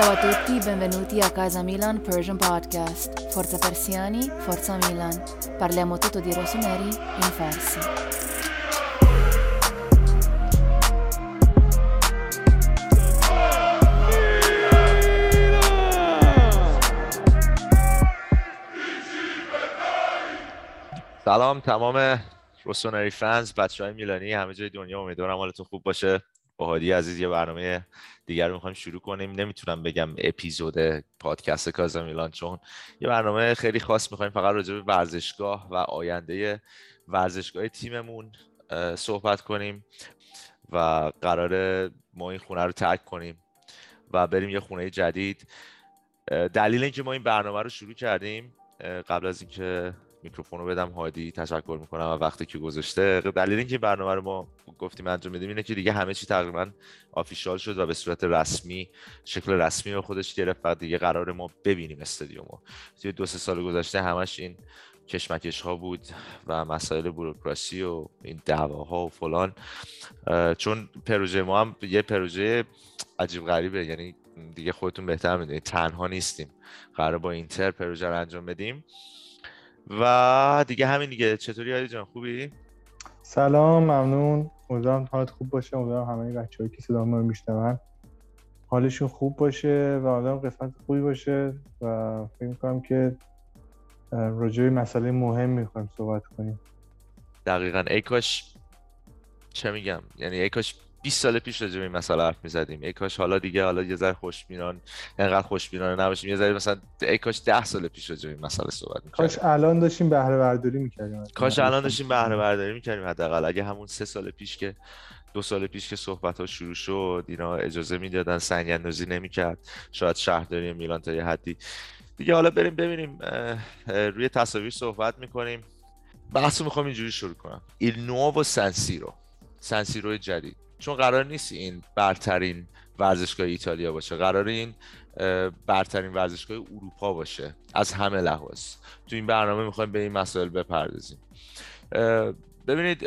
Ciao a tutti, benvenuti a Casa Milan Persian Podcast. Forza Persiani, Forza Milan. Parliamo tutto di rossoneri in farsi. سلام تمام روسونری فنز بچه های میلانی همه جای دنیا امیدوارم حالتون خوب باشه با هادی عزیز یه برنامه دیگر رو می‌خوایم شروع کنیم. نمی‌تونم بگم اپیزود پادکست کازا میلان چون یه برنامه خیلی خاص می‌خوایم. فقط راجع به ورزشگاه و آینده ورزشگاه تیممون صحبت کنیم و قرار ما این خونه رو ترک کنیم و بریم یه خونه جدید. دلیل اینکه ما این برنامه رو شروع کردیم قبل از اینکه میکروفون رو بدم هادی تشکر می‌کنم و وقتی که گذاشته. دلیل اینکه برنامه رو ما گفتیم انجام بدیم اینه که دیگه همه چی تقریبا آفیشال شد و به صورت رسمی شکل رسمی به خودش گرفت و دیگه قرار ما ببینیم استادیومو توی دو سه سال گذشته همش این کشمکش ها بود و مسائل بروکراسی و این دعواها و فلان. چون پروژه ما هم یه پروژه عجیب غریبه یعنی دیگه خودتون بهتر می‌دونید تنها نیستیم. قرار با اینتر پروژه رو انجام بدیم. و دیگه همین دیگه. چطوری علی جان؟ خوبی؟ سلام ممنون. امیدوارم حالت خوب باشه. امیدوارم همه بچه‌ها که صدا ما میشنون حالشون خوب باشه و امیدوارم قسمت خوبی باشه و فکر می‌کنم که راجع به مسئله مهم می‌خوایم صحبت کنیم. دقیقا. ای کاش چه میگم؟ یعنی ای کاش 20 سال پیش راجع به این مسئله حرف می‌زدیم. ای کاش حالا دیگه حالا یه ذره خوشبینان انقدر خوشبینانه نباشیم. یه ذره مثلا ای کاش 10 سال پیش راجع به این مسئله صحبت می‌کردیم. کاش الان داشتیم بهره برداری می‌کردیم. کاش الان داشتیم بهره برداری می‌کردیم حداقل. اگه همون سه سال پیش که دو سال پیش که صحبت ها شروع شد اینا اجازه می‌دادن سنگ اندازی نمی‌کرد. شاید شهرداری میلان تا یه حدی. دیگه حالا بریم ببینیم روی تصاویر صحبت می‌کنیم. بحثو می‌خوام اینجوری شروع کنم. ایل نوو سنسیرو سنسیرو جدید. چون قرار نیست این برترین ورزشگاه ایتالیا باشه. قرار این برترین ورزشگاه اروپا باشه. از همه لحاظ. تو این برنامه می‌خوایم به این مسائل بپردازیم. ببینید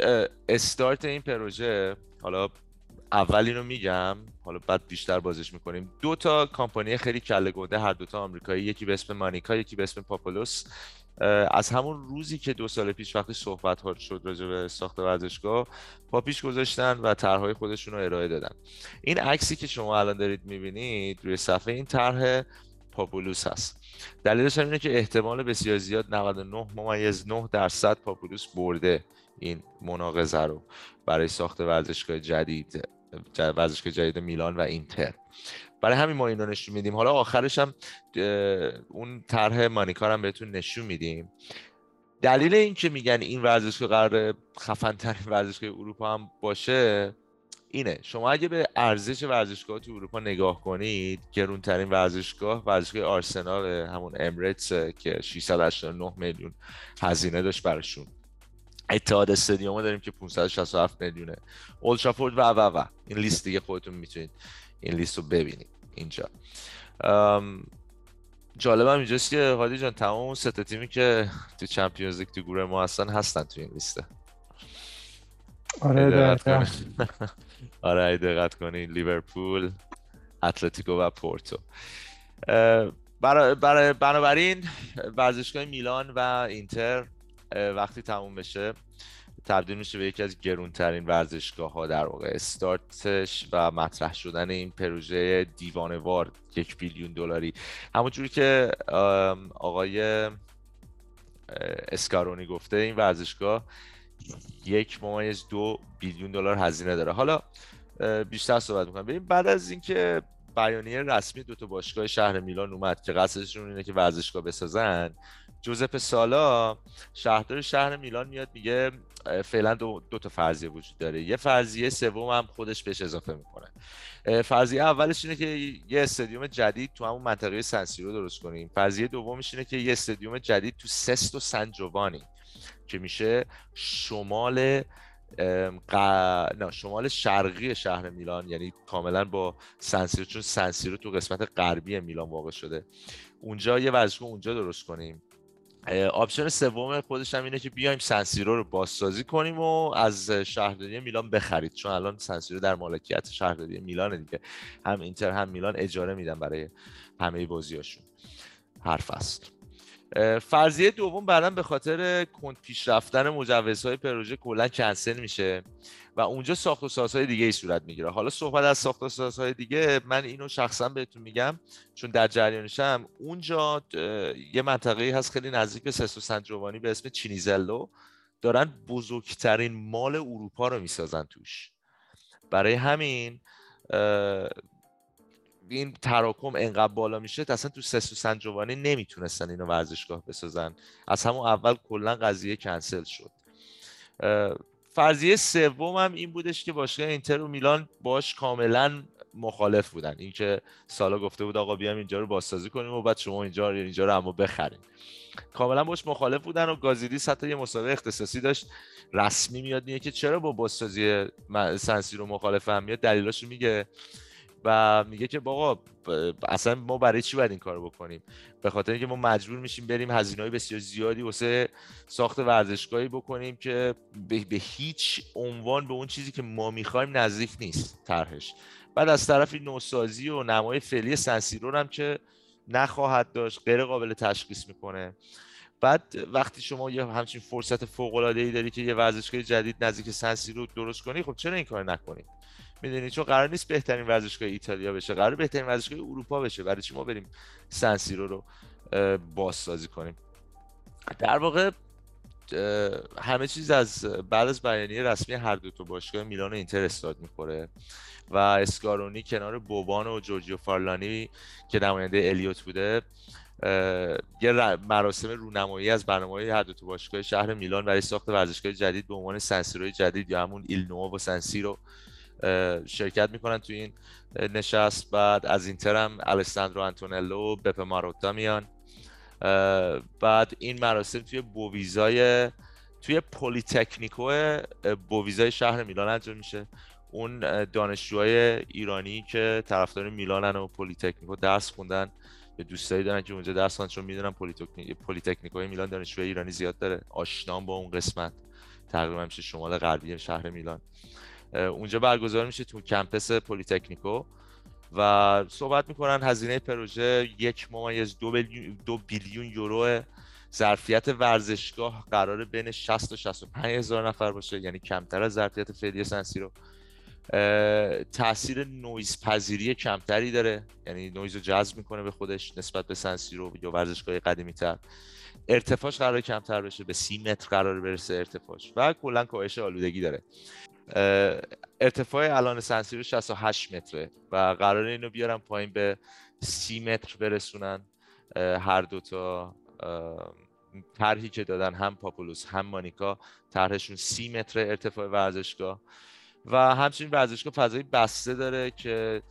استارت این پروژه حالا اول اینو میگم حالا بعد بیشتر بازش می‌کنیم. دو تا کامپانی خیلی کله گنده هر دو تا آمریکایی یکی به اسم مانیکا یکی به اسم پاپولوس. از همون روزی که دو سال پیش وقتی صحبت ها شد راجع به ساخت ورزشگاه پا پیش گذاشتن و طرحهای خودشون رو ارائه دادن. این عکسی که شما الان دارید می‌بینید روی صفحه این طرح پاپولوس هست. دلیلش هم اینه که احتمال بسیار زیاد 99 ممیز 9 درصد پاپولوس برده این مناقضه رو برای ساخت ورزشگاه جدید ورزشگاه جدید میلان و اینتر. برای همین ما این رو نشون میدیم. حالا آخرش هم اون طرح مانیکار هم بهتون نشون میدیم. دلیل این که میگن این ورزشگاه قرار خفن ترین ورزشگاه اروپا هم باشه اینه. شما اگه به ارزش ورزشگاه تو اروپا نگاه کنید گرونترین ورزشگاه ورزشگاه آرسنال همون امریتس که 689 میلیون هزینه داشت براشون. اتحاد استادیوم داریم که 567 میلیونه. اولترافورد و و و. این لیست دیگه خودتون می‌تونید این لیست رو ببینید. اینجا. جالب هم اینجاست که هادی جان تمام اون سه تیمی که تو چمپیونز لیگ تو گروه ما هستن هستن تو این لیسته. آره دقیقا. آره دقت کنید لیورپول اتلتیکو و پورتو. برای برای بنابراین ورزشگاه میلان و اینتر وقتی تموم بشه تبدیل میشه به یکی از گرونترین ورزشگاه ها در واقع. استارتش و مطرح شدن این پروژه دیوانوار یک بیلیون دلاری. همونجوری که آقای اسکارونی گفته این ورزشگاه یک ممیز دو بیلیون دلار هزینه داره. حالا بیشتر صحبت می‌کنم. ببین بعد از اینکه بیانیه رسمی دو تا باشگاه شهر میلان اومد که قصدشون اینه که ورزشگاه بسازن جوزپ سالا شهردار شهر میلان میاد میگه فعلا دو, دو تا فرضیه وجود داره. یه فرضیه سوم هم خودش بهش اضافه می‌کنه. فرضیه اولش اینه که یه استادیوم جدید تو همون منطقه سنسیرو درست کنیم. فرضیه دومش اینه که یه استادیوم جدید تو سستو سن جوانی که میشه شمال ق... نه شمال شرقی شهر میلان یعنی کاملا با سنسیرو چون سنسیرو تو قسمت غربی میلان واقع شده. اونجا یه ورزشگاه اونجا درست کنیم. option سوم خودش هم اینه که بیایم سنسیرو رو بازسازی کنیم و از شهرداری میلان بخریم. چون الان سنسیرو در مالکیت شهرداری میلان دیگه. هم اینتر هم میلان اجاره میدن برای همه بازیاشون. هر فصل فرضیه دوم بعدا به خاطر کند پیش رفتن مجوزهای پروژه کلا کنسل میشه. و اونجا ساخت و سازهای دیگه ای صورت می‌گیره. حالا صحبت از ساخت و سازهای دیگه من اینو شخصا بهتون میگم چون در جریانشم اونجا یه منطقه هست خیلی نزدیک به سسو سنجوانی به اسم چینیزلو. دارن بزرگترین مال اروپا رو می‌سازن توش. برای همین این تراکم انقدر بالا میشه اصلا تو سسو سنجوانی نمی‌تونستن اینو ورزشگاه بسازن. از همون اول کلا قضیه کنسل شد. فرضیه سوم هم این بودش که باشگاه اینتر و میلان باش کاملا مخالف بودن. اینکه سالا گفته بود آقا بیام اینجا رو بازسازی کنیم و بعد شما اینجا رو اینجا رو اما بخریم. کاملا باش مخالف بودن و گازیدی حتی یه مسابقه اختصاصی داشت. رسمی میاد میگه که چرا با بازسازی سنسی رو مخالف هم میاد؟ دلیلاشو میگه. و میگه که باقا اصلا ما برای چی باید این کارو بکنیم؟ به خاطر اینکه ما مجبور میشیم بریم هزینه بسیار زیادی واسه ساخت ورزشگاهی بکنیم که به, به هیچ عنوان به اون چیزی که ما می‌خوایم نزدیک نیست طرحش. بعد از طرفی نوسازی و نمای فعلی سنسیرو هم که نخواهد داشت غیر قابل تشخیص می‌کنه. بعد وقتی شما یه همچین فرصت فوق العاده ای داری که یه ورزشگاه جدید نزدیک سنسیرو درست کنی خب چرا این کار نکنی؟ می‌دونی؟ چون قرار نیست بهترین ورزشگاه ایتالیا بشه. قرار بهترین ورزشگاه اروپا بشه. برای چی ما بریم سنسیرو رو بازسازی کنیم؟ در واقع همه چیز از بعد از بیانیه رسمی هر دو تا باشگاه میلان و اینتر استارت می‌خوره و اسکارونی کنار بوبان و جورجیو فارلانی که نماینده الیوت بوده یه مراسم رونمایی از برنامه هر دو تا باشگاه شهر میلان برای ساخت ورزشگاه جدید به عنوان سنسیروی جدید یا همون Il Nuovo San Siro شرکت می‌کنن تو این نشست. بعد از اینتر هم الساندرو انتونلو و بپ ماروتا میان. بعد این مراسم توی بوویزای توی پلیتکنیکو بوویزای شهر میلان انجام میشه. اون دانشجوهای ایرانی که طرفدار میلانن و پلیتکنیکو درس خوندن. یه دوستایی دارن که اونجا درس چون می‌دونن پلیتکنیکو میلان دانشجوهای ایرانی زیاد داره. آشنام با اون قسمت. تقریبا میشه شمال غربی شهر میلان. اونجا برگزار میشه تو campus پلیتکنیکو. و صحبت می‌کنن هزینه پروژه یک ممیز دو, billion, دو billion یورو ظرفیت ورزشگاه قراره بین 60 تا 65 هزار نفر باشه یعنی کمتر از ظرفیت فعلی سنسیرو. تاثیر نویز پذیری کمتری داره یعنی نویز رو جذب می‌کنه به خودش نسبت به سنسیرو یا ورزشگاه قدیمی تر ارتفاعش قراره کمتر بشه به سی متر قراره برسه ارتفاعش و کلا کاهش آلودگی داره. ارتفاع الان سنسیرو 68 متره و قراره اینو بیارن پایین به 30 متر برسونن. هر دوتا طرحی که دادن هم پاپولوس هم مانیکا طرحشون 30 متر ارتفاع ورزشگاه. و همچنین ورزشگاه فضایی بسته داره که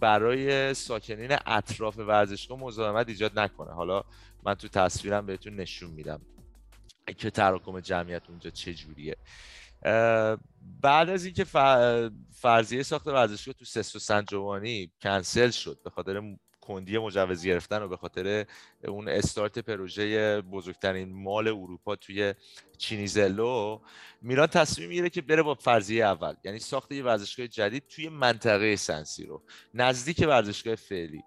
برای ساکنین اطراف ورزشگاه مزاحمت ایجاد نکنه. حالا من تو تصویرم بهتون نشون میدم که تراکم جمعیت اونجا چجوریه بعد از اینکه فرضیه ساخت ورزشگاه تو سسو سنجوانی کنسل شد به خاطر کندی مجوز گرفتن و به خاطر اون استارت پروژه بزرگترین مال اروپا توی چینیزلو میران تصمیم می‌گیره که بره با فرضیه اول. یعنی ساخت یه ورزشگاه جدید توی منطقه سنسی رو نزدیک ورزشگاه فعلی.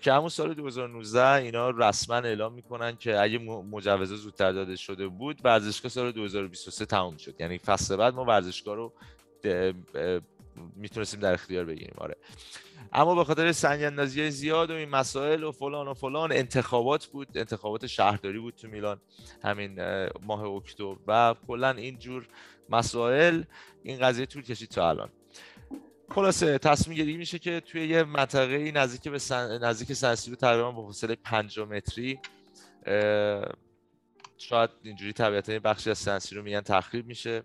که همون سال 2019 اینا رسما اعلام می‌کنن که اگه مجوزه زودتر داده شده بود ورزشگاه سال 2023 تموم شد. یعنی فصل بعد ما ورزشگاه رو می‌تونستیم در اختیار بگیریم. آره. اما به خاطر سنگ اندازی زیاد و این مسائل و فلان و فلان انتخابات بود. انتخابات شهرداری بود تو میلان همین ماه اکتبر. و کلا اینجور مسائل این قضیه طول کشید تا الان. خلاصه تصمیم گیری میشه که توی یه منطقه نزدیک به سن... نزدیک سنسیرو تقریبا با فاصله 5 متری شاید اینجوری طبیعتا بخشی از سنسیرو میگن تخریب میشه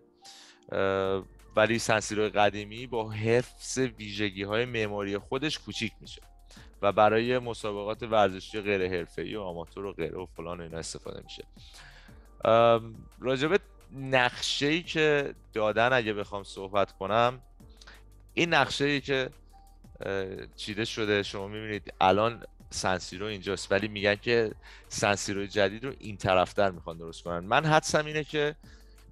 ولی سنسیرو قدیمی با حفظ ویژگی های معماری خودش کوچیک میشه و برای مسابقات ورزشی غیر حرفه‌ای و آماتور و غیره و فلان اینا استفاده میشه. راجبه نقشه ای که دادن اگه بخوام صحبت کنم این نقشه ای که چیده شده شما می‌بینید الان سنسیرو اینجاست ولی میگن که سنسیرو جدید رو این طرفتر می‌خوان درست کنن. من حدسم اینه که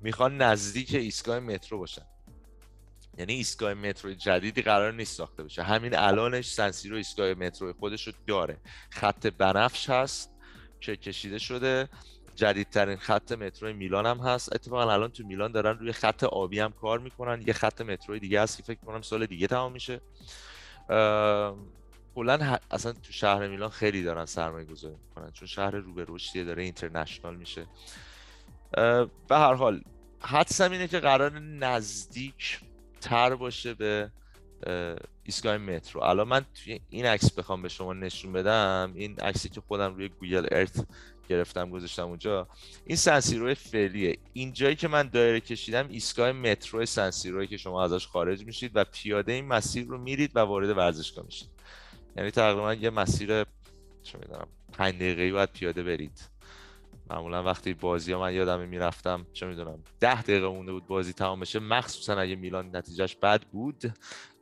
می‌خوان نزدیک ایستگاه مترو باشن. یعنی ایستگاه مترو جدیدی قرار نیست ساخته بشه. همین الانش سنسیرو ایستگاه مترو خودش رو داره. خط بنفش هست که کشیده شده. جدیدترین خط مترو میلان هم هست. اتفاقا الان تو میلان دارن روی خط آبی هم کار می‌کنن. یه خط مترو دیگه هست که فکر کنم سال دیگه تمام میشه. کلا اصلا تو شهر میلان خیلی دارن سرمایه گذاری می‌کنن. چون شهر رو به رشدیه داره اینترنشنال میشه. به هر حال حدسم اینه که قرار نزدیک تر باشه به ایستگاه مترو. الان من توی این عکس بخوام به شما نشون بدم. این عکسی که خودم روی گوگل ارت گرفتم گذاشتم اونجا. این سنسیرو فعلیه. اینجایی که من دایره کشیدم ایستگاه مترو سنسیروی که شما ازش خارج میشید و پیاده این مسیر رو میرید و وارد ورزشگاه میشید. یعنی تقریبا یه مسیر چه می‌دونم 5 دقیقه‌ای باید پیاده برید. معمولا وقتی بازی ها من یادم می‌رفتم چه می‌دونم ده دقیقه مونده بود بازی تمام بشه. مخصوصا اگه میلان نتیجهش بد بود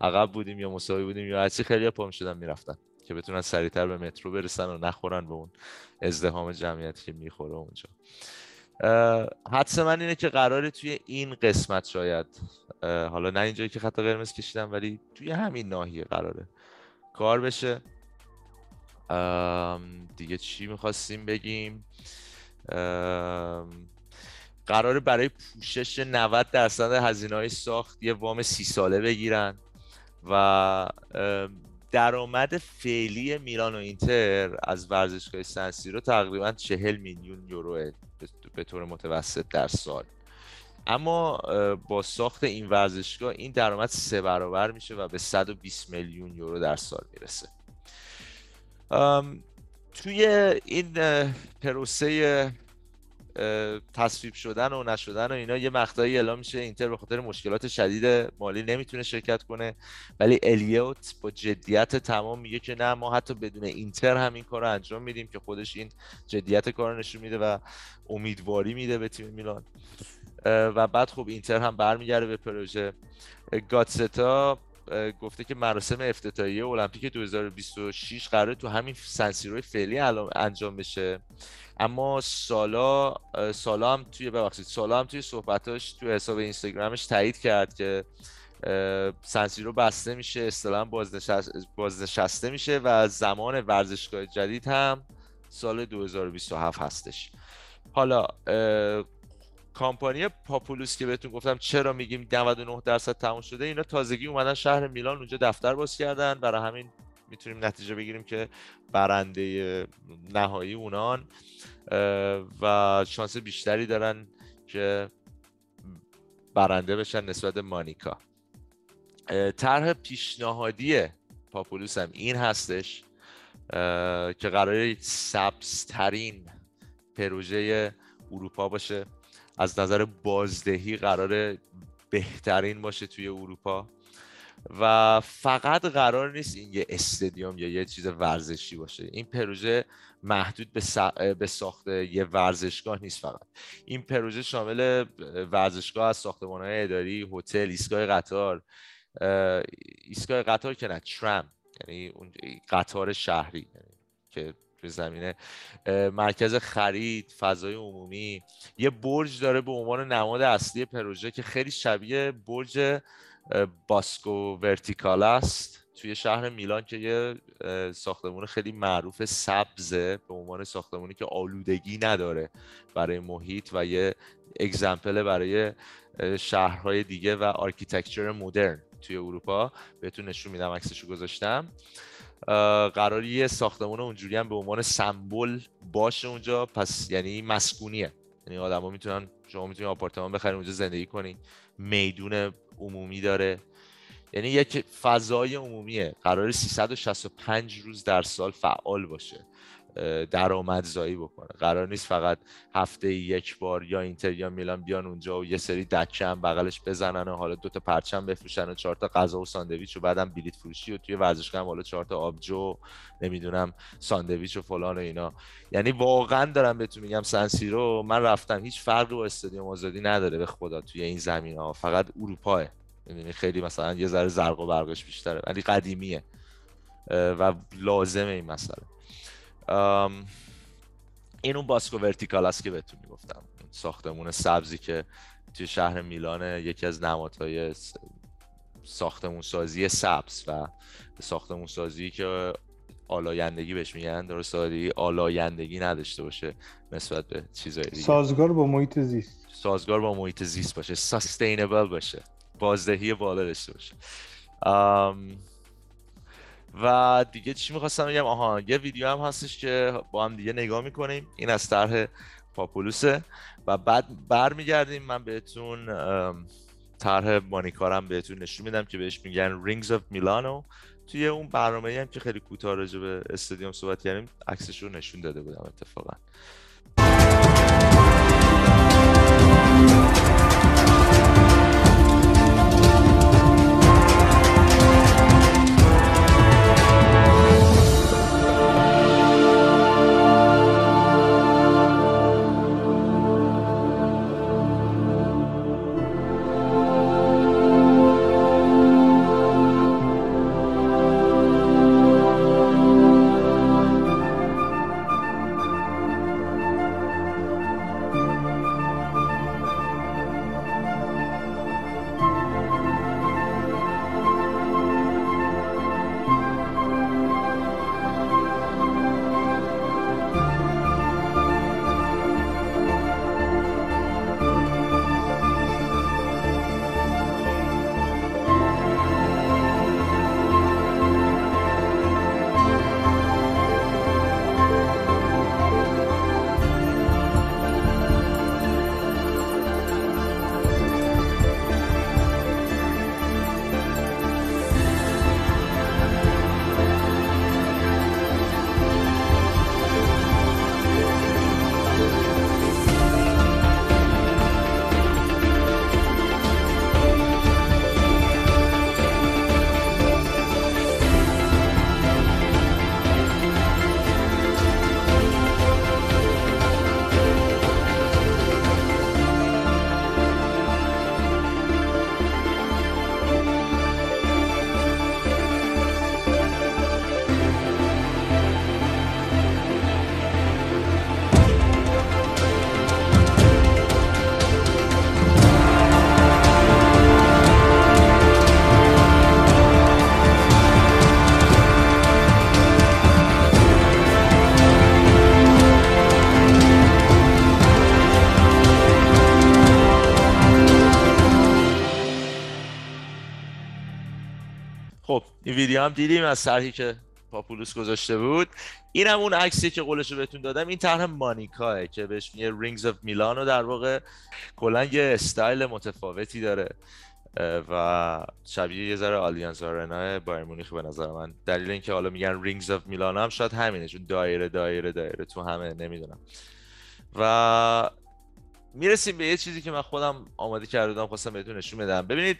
عقب بودیم یا مساوی بودیم یا هرچی خیلی پا می‌شدن می‌رفتن که بتونن سریعتر به مترو برسن و نخورن به اون ازدهام جمعیتی که می‌خوره اونجا. حدس من اینه که قراره توی این قسمت شاید حالا نه اینجایی که خط قرمز کشیدم ولی توی همین ناحیه قراره کار بشه. دیگه چی می‌خواستیم بگیم؟ قراره برای پوشش 90 درصد هزینه های ساخت یه وام سی ساله بگیرن و درآمد فعلی میلان و اینتر از ورزشگاه رو تقریبا 40 میلیون یورو به طور متوسط در سال. اما با ساخت این ورزشگاه این درآمد سه برابر میشه و به 120 میلیون یورو در سال می‌رسه. توی این پروسه تصویب شدن و نشدن و اینا یه مقطعی اعلام میشه. اینتر به خاطر مشکلات شدید مالی نمی‌تونه شرکت کنه. ولی الیوت با جدیت تمام میگه که نه ما حتی بدون اینتر هم این کار انجام میدیم که خودش این جدیت کار نشون میده و امیدواری میده به تیم میلان. و بعد خب اینتر هم برمیگرده به پروژه. گاتستا گفته که مراسم افتتاحیه المپیک 2026 قراره تو همین سنسیروی فعلی انجام بشه. اما سالا سالا هم توی ببخشید سالا هم توی صحبتاش توی حساب اینستاگرامش تایید کرد که سنسیرو بسته میشه اصطلاحا بازنشسته میشه و زمان ورزشگاه جدید هم سال 2027 هستش. حالا کامپانی پاپولوس که بهتون گفتم چرا میگیم 99 درصد تموم شده اینا تازگی اومدن شهر میلان اونجا دفتر باز کردن. برای همین می‌تونیم نتیجه بگیریم که برنده نهایی اونان. و شانس بیشتری دارن که برنده بشن نسبت مانیکا. طرح پیشنهادی پاپولوس هم این هستش که قرار سبزترین پروژه اروپا باشه. از نظر بازدهی قرار بهترین باشه توی اروپا. و فقط قرار نیست این یه استادیوم یا یه چیز ورزشی باشه. این پروژه محدود به, به ساخت یه ورزشگاه نیست فقط. این پروژه شامل ورزشگاه از ساختمان های اداری هتل ایستگاه قطار ایستگاه قطار که نه ترام یعنی اون قطار شهری یعنی که توی زمینه. مرکز خرید فضای عمومی. یه برج داره به عنوان نماد اصلی پروژه که خیلی شبیه برج باسکو ورتیکال است. توی شهر میلان که یه ساختمون خیلی معروف سبزه به عنوان ساختمونی که آلودگی نداره برای محیط و یه example برای شهرهای دیگه و architecture مدرن توی اروپا. بهتون نشون میدم عکسشو گذاشتم. قراره یه ساختمون اونجوری هم به عنوان سمبل باشه اونجا. پس یعنی مسکونیه. یعنی آدما می‌تونن شما می‌تونید آپارتمان بخرید اونجا زندگی کنید میدون عمومی داره. یعنی یک فضای عمومیه. قرار 365 روز در سال فعال باشه. درآمدزایی بکنه. قرار نیست فقط هفته یک بار یا اینتر یا میلان بیان اونجا و یه سری دکه هم بغلش بزنن و حالا دوتا پرچم بفروشن و چهار تا غذا و ساندویچ و بعدم بلیت فروشی و توی ورزشگاه حالا چهار تا آبجو نمی‌دونم ساندویچ و فلان و اینا. یعنی واقعا دارم بهتون میگم سنسیرو من رفتم هیچ فرقی با استادیوم آزادی نداره به خدا توی این زمین ها فقط اروپاه. یعنی خیلی مثلا یه ذره زرق و برقش بیشتره ولی قدیمیه. و لازمه این مسئله. این اون باسکو ورتیکال است که بهتون می‌گفتم. ساختمون سبزی که توی شهر میلان یکی از نمادهای ساختمون سازی سبز و ساختمون سازی که آلایندگی بهش میگن درست داری؟ آلایندگی نداشته باشه نسبت به چیزای دیگه. سازگار با محیط زیست. سازگار با محیط زیست باشه سستینبل باشه بازدهی بالا داشته باشه. و دیگه چی می‌خواستم بگم؟ آها یه ویدیو هم هستش که با هم دیگه نگاه می‌کنیم. این از طرح پاپولوسه. و بعد برمیگردیم. من بهتون طرح مانیکارم بهتون نشون میدم که بهش میگن رینگز اف میلانو توی اون برنامه هم که خیلی کوتاه راجع به استادیوم صحبت کردیم عکسش رو نشون داده بودم اتفاقا. ویدیو هم دیدیم از طرحی که Populous گذاشته بود. اینم اون عکسی که قولش رو بهتون دادم این طرح Manica که بهش میگه Rings of Milano در واقع کلا یه استایل متفاوتی داره. و شبیه یه ذره آلیانز آرنا بایرن مونیخ به نظر من. دلیل اینکه حالا میگن Rings of Milano هم شاید همینه چون دایره دایره دایره تو همه نمی‌دونم. و می‌رسیم به یه چیزی که من خودم آماده کرده بودم خواستم بهتون نشون بدم. ببینید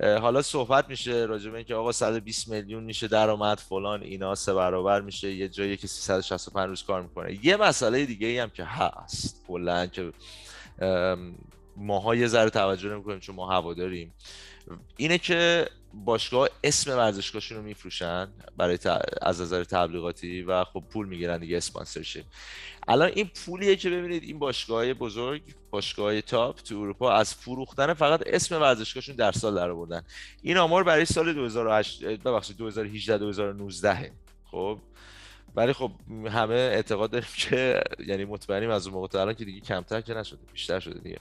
حالا صحبت میشه راجع به اینکه آقا 120 میلیون میشه درآمد فلان اینا سه برابر میشه یه جایی که 365 روز کار می‌کنه. یه مسئله دیگه ای هم که هست کلا که ماها یه ذره توجه نمی‌کنیم چون ما هوا داریم اینه که باشگاه اسم ورزشگاهشون رو میفروشن برای از نظر تبلیغاتی و خب پول می‌گیرن دیگه اسپانسرشیپ الان این پولیه که ببینید این باشگاه بزرگ باشگاه تاپ تو اروپا از فروختن فقط اسم ورزشگاهشون در سال در آوردن. این آمار برای سال 2008 ببخشید 2018 2019 خب؟ ولی خب همه اعتقاد داریم که یعنی مطمئنیم از اون موقع تا الان که دیگه کمتر که نشده بیشتر شده دیگه.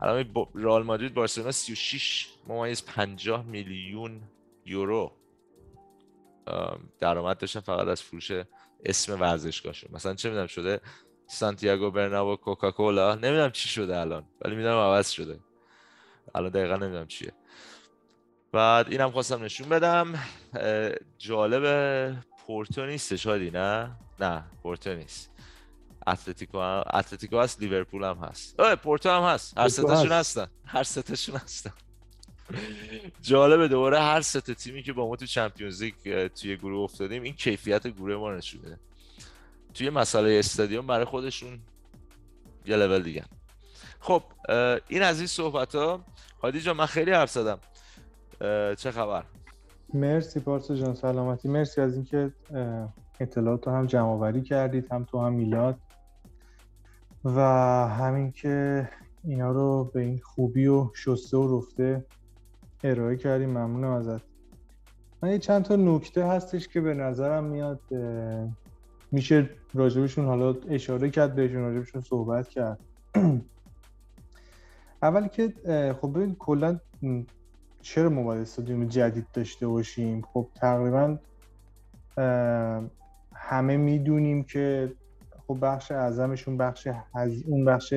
الان رئال مادرید بارسلونا 36 ممیز 50 میلیون یورو. درآمد داشتن فقط از فروش اسم ورزشگاهشون. مثلا چه می‌دونم شده سانتیاگو برنابو کوکاکولا. نمی‌دونم چی شده الان ولی می‌دونم عوض شده. الان دقیقا نمی‌دونم چیه. بعد اینم خواستم نشون بدم. جالب پورتو نیستش هادی نه؟ نه پورتو نیست. اتلتیکو هم... اتلتیکو هست لیورپول هم هست. اوه پورتو هم هست. هر سه تاشون هستن. هر سه تاشون هستن. جالبه دوباره هر سه تیمی که با ما تو Champions League توی گروه افتادیم این کیفیت گروه ما نشون میده توی مسئله استادیوم برای خودشون یه لول دیگه. خب این از این صحبت ها هادی جان من خیلی حرف زدم. چه خبر؟ مرسی پارسا جان سلامتی. مرسی از اینکه اطلاعات رو هم جمع آوری کردید هم تو هم میلاد. و همین که اینا رو به این خوبی و شسته و رفته ارائه کردیم ممنونم ازت. من یه چند تا نکته هستش که به نظرم میاد میشه راجبشون حالا اشاره کرد بهشون راجبشون صحبت کرد. اولی که خب ببین کلا چرا ما باید استادیوم جدید داشته باشیم؟ خب تقریبا همه می‌دونیم که خب بخش اعظمشون بخش از اون بخش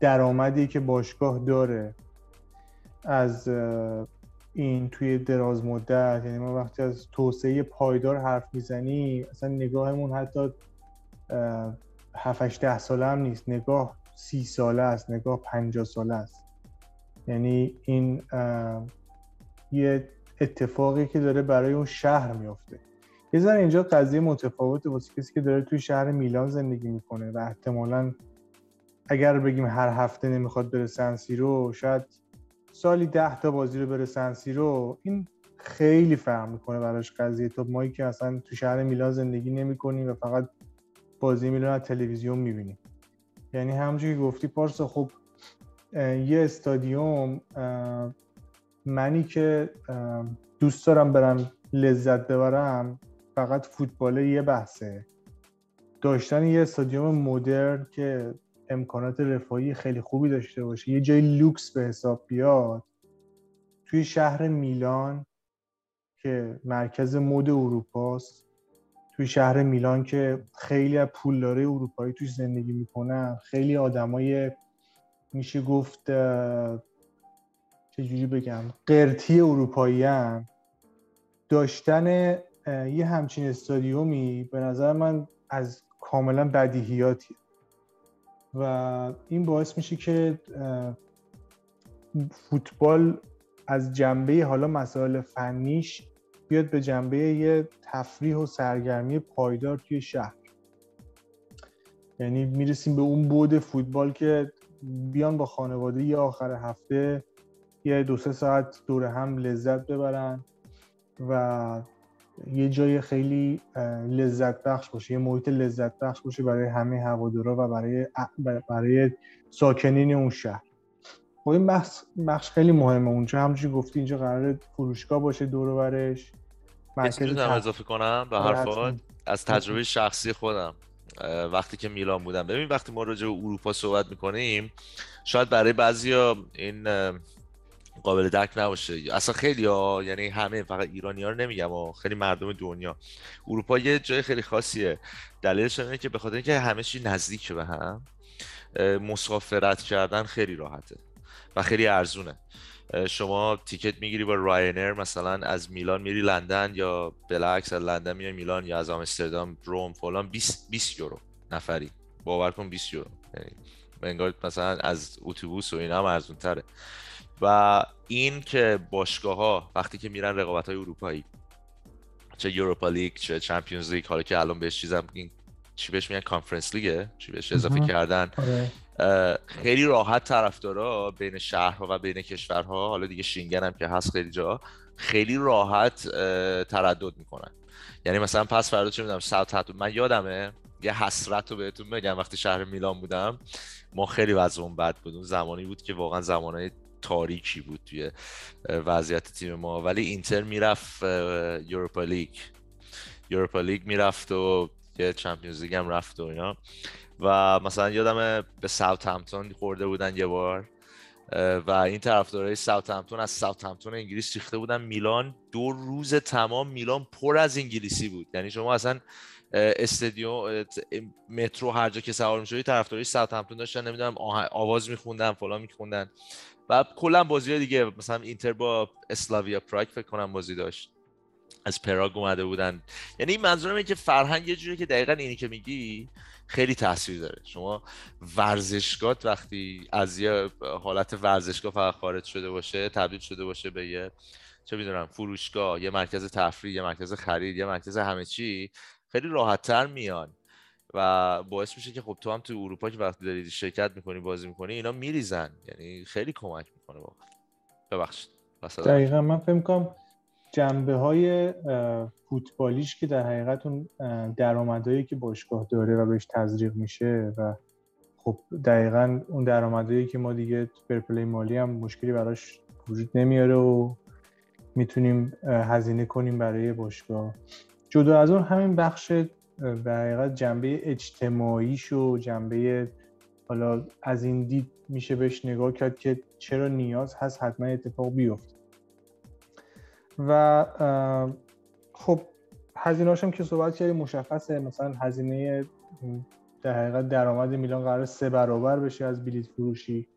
درآمدی که باشگاه داره از این توی دراز مدت یعنی ما وقتی از توسعه پایدار حرف می‌زنیم اصلا نگاهمون حتی 7 ده ساله هم نیست نگاه سی ساله است نگاه 50 ساله است. یعنی این یه اتفاقی که داره برای اون شهر میافته. یه ذره اینجا قضیه متفاوته واسه کسی که داره توی شهر میلان زندگی می‌کنه و احتمالا اگر بگیم هر هفته نمی‌خواد بره سنسیرو شاید سالی ده تا بازی رو بره سنسیرو این خیلی فرق می‌کنه براش قضیه. تا مایی که اصلا تو شهر میلان زندگی نمی‌کنیم و فقط بازی میلان از تلویزیون می‌بینیم. یعنی همونجوری که گفتی پارسا خب یه استادیوم منی که دوست دارم برم لذت ببرم فقط فوتبال یه بحثه. داشتن یه استادیوم مدرن که امکانات رفاهی خیلی خوبی داشته باشه یه جای لوکس به حساب بیاد توی شهر میلان که مرکز مد اروپاست توی شهر میلان که خیلی از پولداره اروپایی توش زندگی می‌کنن خیلی آدمای میشه گفت چجوری بگم قرتی اروپایی هم داشتن یه همچین استادیومی به نظر من از کاملا بدیهیاتیه. و این باعث میشه که فوتبال از جنبه حالا مسائل فنیش بیاد به جنبه یه تفریح و سرگرمی پایدار توی شهر. یعنی می‌رسیم به اون بود فوتبال که بیان با خانواده یه آخر هفته یه دو سه ساعت دور هم لذت ببرن و یه جای خیلی لذت بخش باشه یه محیط لذت بخش باشه برای همه هوادارا و برای برای ساکنین اون شهر. خب این بخش, بخش خیلی مهمه. اونجا همونجوری گفتی؟ اینجا قرار فروشگاه باشه دور برش مرکز اضافه کنم به آره، حرفات از تجربه شخصی خودم وقتی که میلان بودم. ببین وقتی ما راجع به اروپا صحبت می‌کنیم شاید برای بعضیا این قابل درک نباشه. اصلا خیلی ها یعنی همه فقط ایرانی ها رو نمیگم و خیلی مردم دنیا. اروپا یه جای خیلی خاصیه. دلیلش اینه که به خاطر اینکه همه چی نزدیک به هم مسافرت کردن خیلی راحته و خیلی ارزونه. شما تیکت می‌گیری با راینر مثلا از میلان میری لندن یا بلکس از لندن میای میلان یا از آمستردام روم فلان 20 20 یورو نفری. باور کن 20 یورو. یعنی انگار مثلا از اتوبوس و اینا هم ارزون تره و این که باشگاه ها وقتی که میرن رقابت های اروپایی چه Europa League چه Champions League حالا که الان بهش چیزم این چی بهش میگن Conference League ه چی بهش اضافه کردن. آره. خیلی راحت طرفدارا بین شهرها و بین کشورها حالا دیگه شینگن هم که هست خیلی جا خیلی راحت تردد می‌کنن. یعنی مثلا پس فردا چه می‌دونم ساوت... من یادمه یه حسرت رو بهتون بگم وقتی شهر میلان بودم ما خیلی وضعمون بد بود. اون زمانی بود که واقعا زمانهای تاریکی بود توی وضعیت تیم ما. ولی اینتر می‌رفت Europa League. Europa League می‌رفت و یه Champions League هم رفت و اینا. و مثلا یادم به ساوتهمپتون خورده بودن یه بار. و این طرفدارای ساوتهمپتون از ساوتهمپتون انگلیس ریخته بودن. میلان دو روز تمام میلان پر از انگلیسی بود. یعنی شما اصلا استادیوم مترو هر جا که سوار می‌شدی طرفدارای ساوت همتون داشتن نمی‌دونم آواز میخوندن فلان میخوندن. و کلا بازی دیگه مثلا اینتر با اسلاویا پراگ فکر کنم بازی داشت. از پراگ اومده بودن. یعنی منظورم اینه که فرهنگ یه جوری که دقیقا اینی که میگی خیلی تاثیر داره. شما ورزشگاه وقتی از یه حالت ورزشگاه فقط خارج شده باشه تبدیل شده باشه به یه چه می‌دونم فروشگاه یه مرکز تفریح یه مرکز خرید یه مرکز همه چی خیلی راحتتر میان. و باعث میشه که خب تو هم تو اروپا که وقتی داری شرکت می‌کنی بازی می‌کنی اینا میریزن. یعنی خیلی کمک می‌کنه واقعا. ببخشید. دقیقا. من فکر کنم جنبه های فوتبالیش که در حقیقت اون درآمدهایی که باشگاه داره و بهش تزریق میشه و خب دقیقا اون درآمدهایی که ما دیگه پلی مالی هم مشکلی براش وجود نمیاره و می‌تونیم هزینه کنیم برای باشگاه. جدا از اون همین بخش به حقیقت جنبه اجتماعیش و جنبه حالا از این دید میشه بهش نگاه کرد که چرا نیاز هست حتما اتفاق بیفته. و خب هزینه هم که صحبت کردیم مشخصه. مثلا هزینه در حقیقت درآمد میلان قرار سه برابر بشه از بلیت فروشی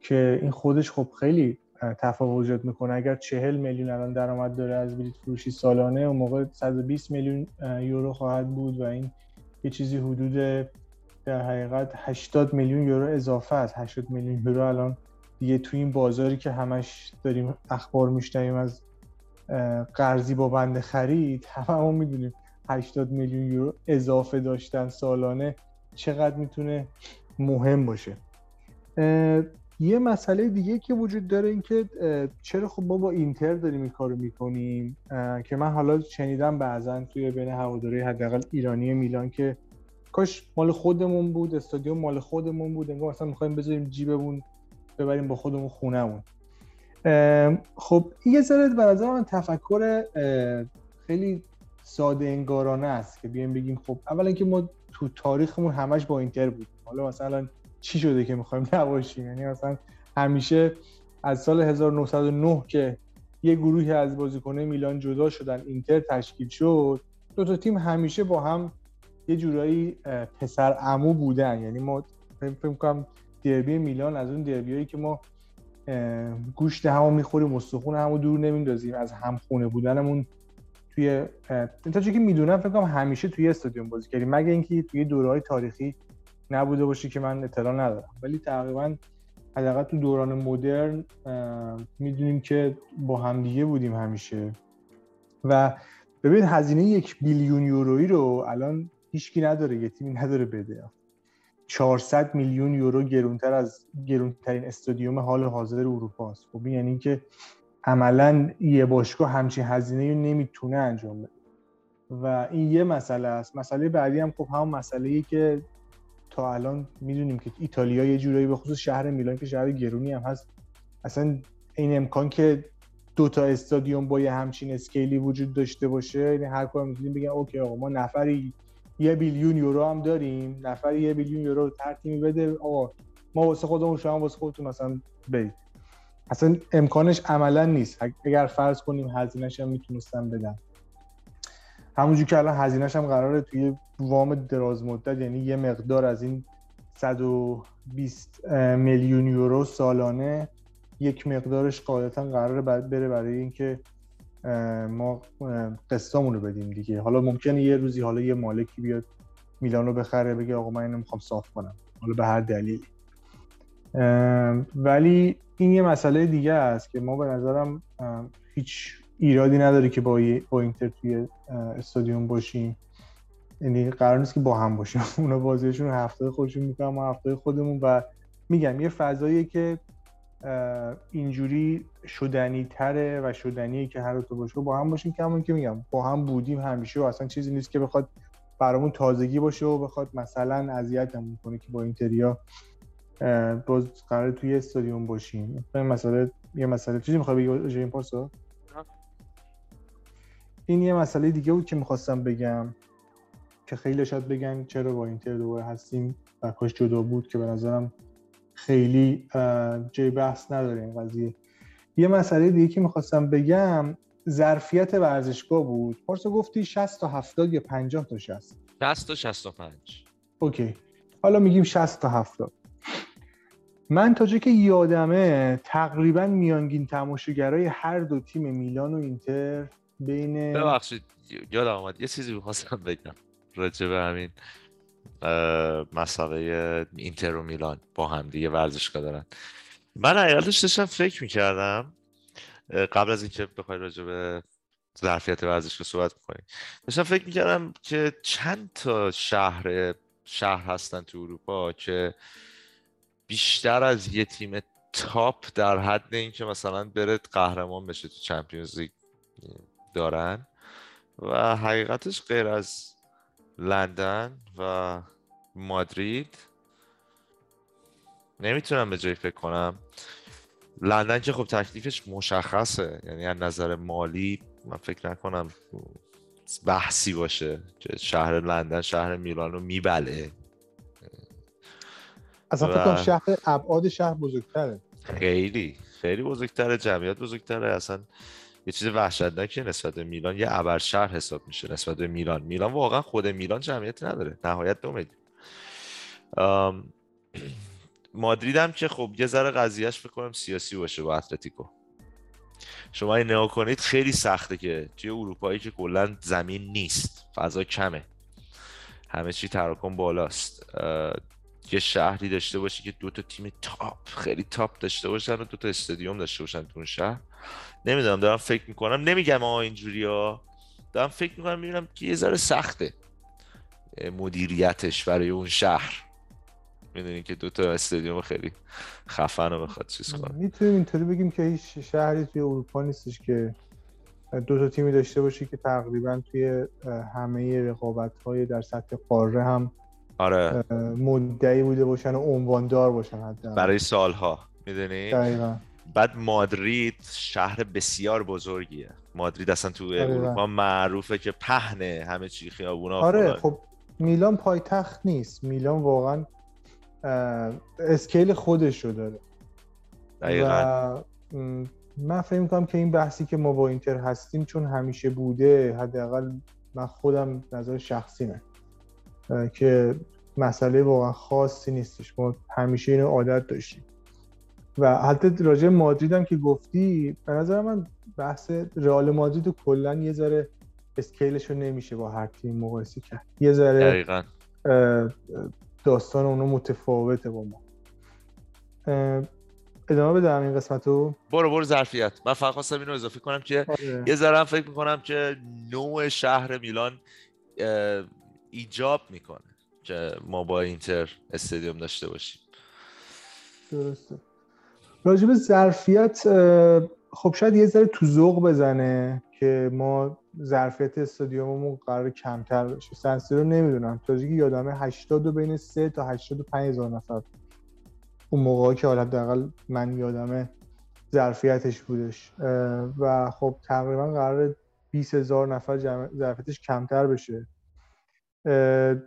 که این خودش خب خیلی تفاوت ایجاد می‌کنه. اگر چهل میلیون الان درآمد داره از بلیت فروشی سالانه اون موقع 120 میلیون یورو خواهد بود و این یه چیزی حدود در حقیقت 80 میلیون یورو اضافه است. 80 میلیون یورو الان دیگه تو این بازاری که همش داریم اخبار میشنویم از قرضی با بند خرید هممون می‌دونیم 80 میلیون یورو اضافه داشتن سالانه چقدر می‌تونه مهم باشه. یه مسئله دیگه که وجود داره این که چرا خب ما با اینتر داریم این کارو می‌کنیم؟ که من حالا شنیدم بعضا توی بین هواداری حداقل ایرانی میلان که کاش مال خودمون بود استادیوم مال خودمون بود انگار مثلا می‌خوایم بذاریم جیبمون ببریم با خودمون خونهمون. خب یه ذره به نظر من تفکر خیلی ساده انگارانه است که بیایم بگیم خب اولا که ما تو تاریخمون همش با اینتر بود حالا مثلا چی شده که می‌خوایم نباشیم؟ یعنی مثلا همیشه از سال 1909 که یه گروهی از بازیکنه میلان جدا شدن اینتر تشکیل شد دو تا تیم همیشه با هم یه جورایی پسر عمو بودن. یعنی ما فکر کنم دربی میلان از اون دربیایی که ما گوشت همو می‌خوریم استخون همو دور نمیندازیم از همخونه بودنمون توی تا که می‌دونم فکر کنم همیشه توی استادیوم بازی کردیم. مگه اینکه توی دورهای تاریخی نبوده باشه که من اطلاع ندارم. ولی تقریبا حداقل تو دوران مدرن می‌دونیم که با همدیگه بودیم همیشه. و ببینید هزینه یک بیلیون یورویی رو الان هیچکی نداره یه تیمی نداره بده. 400 میلیون یورو گرونتر از گرونترین استادیوم حال حاضر اروپا است. خب یعنی که عملا یه باشگاه همچین هزینه رو نمی‌تونه انجام بده. و این یه مسئله است. مسئله بعدی هم خب همون مسئله ای که تا الان می‌دونیم که ایتالیا یه جورایی به خصوص شهر میلان که شهر گرونی هم هست. اصلا این امکان که دو تا استادیوم با یه همچین اسکیلی وجود داشته باشه یعنی هر کار می‌تونیم بگن اوکی آقا ما نفری یه بیلیون یورو هم داریم نفری یه بیلیون یورو ترتیمی بده آقا ما واسه خودمون شما واسه خودتون مثلا برید. اصلا امکانش عملا نیست. اگر فرض کنیم هزینهش هم می‌تونستن بدن. همونجور که الان هزینهش هم قراره توی وام دراز مدت یعنی یه مقدار از این 120 میلیون یورو سالانه یک مقدارش قاعدتا قراره بره برای اینکه ما قسطامون رو بدیم دیگه. حالا ممکنه یه روزی حالا یه مالکی بیاد میلانو بخره بگه آقا من اینو می‌خوام صاف کنم. حالا به هر دلیلی. ولی این یه مسئله دیگه است که ما به نظرم هیچ ایرادی نداره که با, با اینتر توی استادیوم باشیم. یعنی قرار نیست که با هم باشیم. اونا بازیشون هفته خودشون می‌کنن ما هفته خودمون و میگم یه فضاییه که اینجوری شدنی تره و شدنیه که هر تو باشه با هم باشیم که همون که میگم با هم بودیم همیشه و اصلا چیزی نیست که بخواد برامون تازگی باشه و بخواد مثلا اذیتمون کنه که با اینتریا باز قرار توی استادیوم باشیم. این مسئله یه مسئله. چیزی می‌خوای بگی این پاسو این یه مسئله دیگه بود که می‌خواستم بگم. که خیلی شاید بگن چرا با اینتر دوباره هستیم و کاش جدا بود که به نظرم خیلی جای بحث نداره این قضیه. یه مسئله دیگه که می‌خواستم بگم ظرفیت ورزشگاه بود. پارسا گفتی 60 تا 70 یا 50 تا 60 60 تا 65 اوکی. حالا میگیم 60 تا 70 من تا که یادمه تقریبا میانگین تماشاگرای هر دو تیم میلان و اینتر بین ببخشید یادم آمد یه چیزی می‌خواستم بگم. راجع به همین مسابقه اینتر و میلان با هم دیگه ورزشگاه دارن. من حقیقتش داشتم فکر می‌کردم قبل از اینکه بخوای راجع به ظرفیت ورزشگاه صحبت کنیم داشتم فکر می‌کردم که چند تا شهر شهر هستن تو اروپا که بیشتر از یه تیم تاپ در حد اینکه مثلا بره قهرمان بشه تو چمپیونز لیگ دارن. و حقیقتش غیر از لندن و مادرید. نمی‌تونم به جای فکر کنم. لندن که خب تکلیفش مشخصه. یعنی از نظر مالی من فکر نکنم بحثی باشه. که شهر لندن شهر میلان رو میبله. اصلا فکر کنم شهر ابعاد شهر بزرگتره. خیلی. خیلی بزرگتره. جمعیت بزرگتره. اصلا یه چیز وحشتناکه نسبت به میلان. یه ابر شهر حساب میشه نسبت به میلان. میلان واقعا خود میلان جمعیت نداره. نهایت دو میلیون. مادرید هم که خب یه ذره قضیهش فکر کنم سیاسی باشه با اتلتیکو. شما این نگاه کنید خیلی سخته که توی اروپایی که کلا زمین نیست فضا کمه. همه چی تراکم بالاست. یه شهری داشته باشی که دو تا تیم تاپ خیلی تاپ داشته باشن و دو تا استادیوم داشته باشن تو اون شهر. نمی‌دونم دارم فکر می‌کنم. نمیگم آقا اینجوری ها. دارم فکر می‌کنم می‌بینم که یه ذره سخته مدیریتش برای اون شهر. می‌دونی که دو تا استادیوم خیلی خفن رو بخواد چیز کنه. می‌تونیم اینطوری بگیم که هیچ شهری توی اروپا نیستش که دو تا تیمی داشته باشه که تقریبا توی همه رقابت های در سطح قاره هم آره. مدعی بوده باشن و عنواندار باشن حتی برای سالها. می‌دونی؟ دقیقا. بعد مادرید شهر بسیار بزرگیه. مادرید اصلا تو اروپا معروفه که پهنه همه چی خیابونا آره خب میلان پایتخت نیست. میلان واقعا اسکیل خودش رو داره. دقیقا. و من فکر می‌کنم که این بحثی که ما با اینتر هستیم چون همیشه بوده حداقل من خودم نظر شخصیمه که مسئله واقعا خاصی نیستش. ما همیشه اینو عادت داشتیم. و حتی راجع مادرید هم که گفتی به نظر من بحث رئال مادرید کلا یه ذره اسکیلش رو نمیشه با هر تیم مقایسه کرد. یه ذره داستان اونو متفاوته با ما. ادامه بدم این قسمت رو برو برو ظرفیت. من فقط خواستم اینو اضافه کنم که آره. یه ذره فکر می‌کنم که نوع شهر میلان ایجاب می‌کنه که ما با اینتر استادیوم داشته باشیم. درسته. راجب ظرفیت خب شاید یه ذره تو ذوق بزنه که ما ظرفیت استادیوممون قرار کمتر بشه. سنسی رو نمی‌دونم. تازگی یادمه 80 بین 3 تا 85 هزار نفر. اون موقع که حالا حداقل من یادمه ظرفیتش بودش. و خب تقریبا قرار 20 هزار نفر ظرفیتش کمتر بشه.